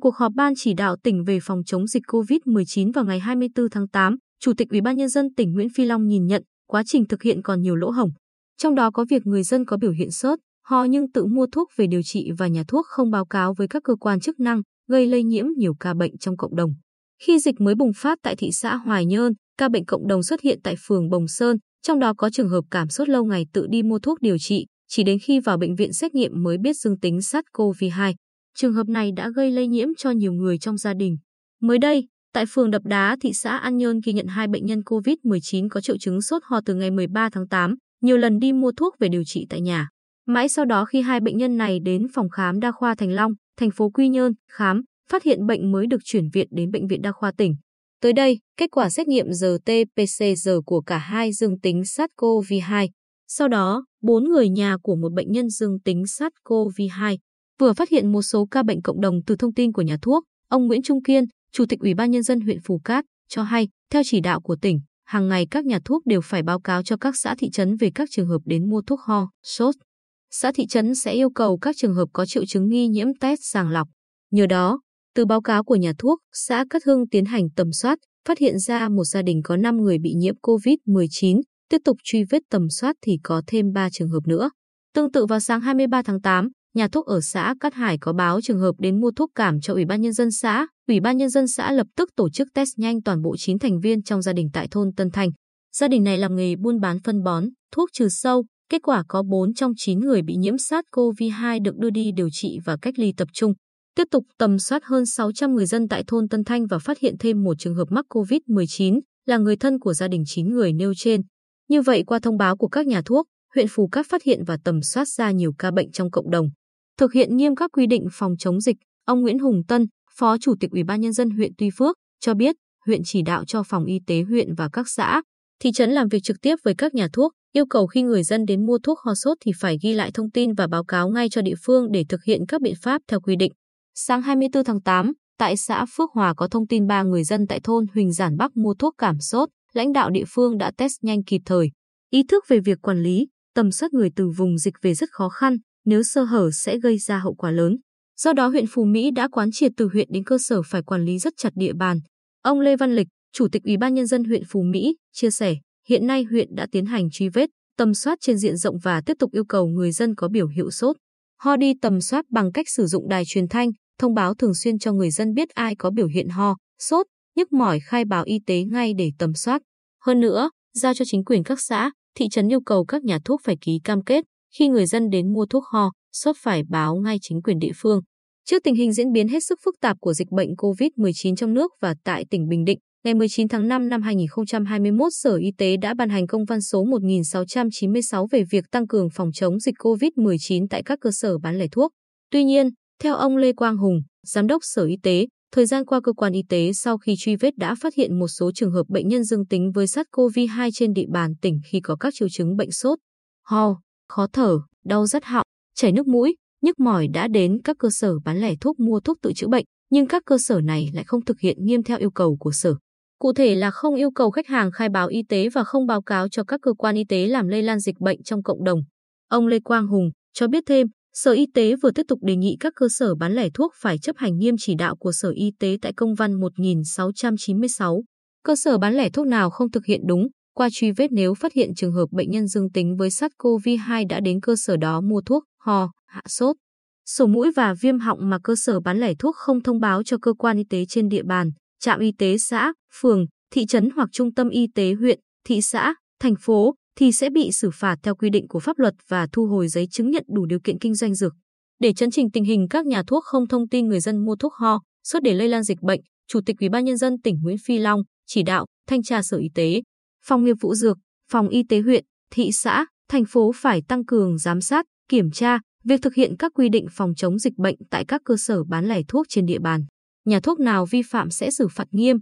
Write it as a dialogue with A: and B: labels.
A: cuộc họp Ban chỉ đạo tỉnh về phòng chống dịch COVID-19 vào ngày 24 tháng 8, Chủ tịch Ủy ban nhân dân tỉnh Nguyễn Phi Long nhìn nhận quá trình thực hiện còn nhiều lỗ hổng. Trong đó có việc người dân có biểu hiện sốt, ho nhưng tự mua thuốc về điều trị và nhà thuốc không báo cáo với các cơ quan chức năng, gây lây nhiễm nhiều ca bệnh trong cộng đồng. Khi dịch mới bùng phát tại thị xã Hoài Nhơn, ca bệnh cộng đồng xuất hiện tại phường Bồng Sơn, trong đó có trường hợp cảm sốt lâu ngày tự đi mua thuốc điều trị, chỉ đến khi vào bệnh viện xét nghiệm mới biết dương tính SARS-CoV-2. Trường hợp này đã gây lây nhiễm cho nhiều người trong gia đình. Mới đây, tại phường Đập Đá, thị xã An Nhơn ghi nhận hai bệnh nhân COVID-19 có triệu chứng sốt ho từ ngày 13 tháng 8, nhiều lần đi mua thuốc về điều trị tại nhà. Mãi sau đó khi hai bệnh nhân này đến phòng khám đa khoa Thành Long, thành phố Quy Nhơn khám, phát hiện bệnh mới được chuyển viện đến bệnh viện đa khoa tỉnh. Tới đây, kết quả xét nghiệm RT-PCR của cả hai dương tính SARS-CoV-2. Sau đó, bốn người nhà của một bệnh nhân dương tính SARS-CoV-2 vừa phát hiện một số ca bệnh cộng đồng từ thông tin của nhà thuốc. Ông Nguyễn Trung Kiên, Chủ tịch Ủy ban Nhân dân huyện Phù Cát, cho hay, theo chỉ đạo của tỉnh, hàng ngày các nhà thuốc đều phải báo cáo cho các xã thị trấn về các trường hợp đến mua thuốc ho, sốt. Xã thị trấn sẽ yêu cầu các trường hợp có triệu chứng nghi nhiễm test sàng lọc. Nhờ đó, từ báo cáo của nhà thuốc, xã Cát Hưng tiến hành tầm soát, phát hiện ra một gia đình có 5 người bị nhiễm COVID-19, tiếp tục truy vết tầm soát thì có thêm 3 trường hợp nữa. Tương tự vào sáng 23 tháng 8, nhà thuốc ở xã Cát Hải có báo trường hợp đến mua thuốc cảm cho Ủy ban Nhân dân xã. Ủy ban Nhân dân xã lập tức tổ chức test nhanh toàn bộ 9 thành viên trong gia đình tại thôn Tân Thành. Gia đình này làm nghề buôn bán phân bón, thuốc trừ sâu. Kết quả có 4 trong 9 người bị nhiễm SARS-CoV-2 được đưa đi điều trị và cách ly tập trung. Tiếp tục tầm soát hơn 600 người dân tại thôn Tân Thanh và phát hiện thêm một trường hợp mắc COVID-19 là người thân của gia đình 9 người nêu trên. Như vậy qua thông báo của các nhà thuốc, huyện Phù Cát phát hiện và tầm soát ra nhiều ca bệnh trong cộng đồng. Thực hiện nghiêm các quy định phòng chống dịch, ông Nguyễn Hùng Tân, Phó Chủ tịch Ủy ban nhân dân huyện Tuy Phước cho biết, huyện chỉ đạo cho phòng y tế huyện và các xã, thị trấn làm việc trực tiếp với các nhà thuốc, yêu cầu khi người dân đến mua thuốc ho sốt thì phải ghi lại thông tin và báo cáo ngay cho địa phương để thực hiện các biện pháp theo quy định. Sáng 24 tháng 8, tại xã Phước Hòa có thông tin ba người dân tại thôn Huỳnh Giản Bắc mua thuốc cảm sốt, lãnh đạo địa phương đã test nhanh kịp thời. Ý thức về việc quản lý, tầm soát người từ vùng dịch về rất khó khăn, nếu sơ hở sẽ gây ra hậu quả lớn. Do đó huyện Phú Mỹ đã quán triệt từ huyện đến cơ sở phải quản lý rất chặt địa bàn. Ông Lê Văn Lịch, Chủ tịch Ủy ban nhân dân huyện Phú Mỹ, chia sẻ, hiện nay huyện đã tiến hành truy vết, tầm soát trên diện rộng và tiếp tục yêu cầu người dân có biểu hiệu sốt. Ho đi tầm soát bằng cách sử dụng đài truyền thanh, thông báo thường xuyên cho người dân biết ai có biểu hiện ho, sốt, nhức mỏi khai báo y tế ngay để tầm soát. Hơn nữa, giao cho chính quyền các xã, thị trấn yêu cầu các nhà thuốc phải ký cam kết khi người dân đến mua thuốc ho, sốt phải báo ngay chính quyền địa phương. Trước tình hình diễn biến hết sức phức tạp của dịch bệnh COVID-19 trong nước và tại tỉnh Bình Định, ngày 19 tháng 5 năm 2021, Sở Y tế đã ban hành công văn số 1696 về việc tăng cường phòng chống dịch COVID-19 tại các cơ sở bán lẻ thuốc. Tuy nhiên, theo ông Lê Quang Hùng, Giám đốc Sở Y tế, thời gian qua cơ quan y tế sau khi truy vết đã phát hiện một số trường hợp bệnh nhân dương tính với SARS-CoV-2 trên địa bàn tỉnh khi có các triệu chứng bệnh sốt, ho, khó thở, đau rất họng, chảy nước mũi, nhức mỏi đã đến các cơ sở bán lẻ thuốc mua thuốc tự chữa bệnh, nhưng các cơ sở này lại không thực hiện nghiêm theo yêu cầu của sở. Cụ thể là không yêu cầu khách hàng khai báo y tế và không báo cáo cho các cơ quan y tế làm lây lan dịch bệnh trong cộng đồng. Ông Lê Quang Hùng cho biết thêm, Sở Y tế vừa tiếp tục đề nghị các cơ sở bán lẻ thuốc phải chấp hành nghiêm chỉ đạo của Sở Y tế tại công văn 1696. Cơ sở bán lẻ thuốc nào không thực hiện đúng, qua truy vết nếu phát hiện trường hợp bệnh nhân dương tính với SARS-CoV-2 đã đến cơ sở đó mua thuốc, ho, hạ sốt, sổ mũi và viêm họng mà cơ sở bán lẻ thuốc không thông báo cho cơ quan y tế trên địa bàn, trạm y tế xã, phường, thị trấn hoặc trung tâm y tế huyện, thị xã, thành phố thì sẽ bị xử phạt theo quy định của pháp luật và thu hồi giấy chứng nhận đủ điều kiện kinh doanh dược. Để chấn chỉnh tình hình các nhà thuốc không thông tin người dân mua thuốc ho, sốt để lây lan dịch bệnh, Chủ tịch Ủy ban nhân dân tỉnh Nguyễn Phi Long chỉ đạo thanh tra Sở Y tế, phòng nghiệp vụ dược, phòng y tế huyện, thị xã, thành phố phải tăng cường giám sát, kiểm tra việc thực hiện các quy định phòng chống dịch bệnh tại các cơ sở bán lẻ thuốc trên địa bàn. Nhà thuốc nào vi phạm sẽ xử phạt nghiêm,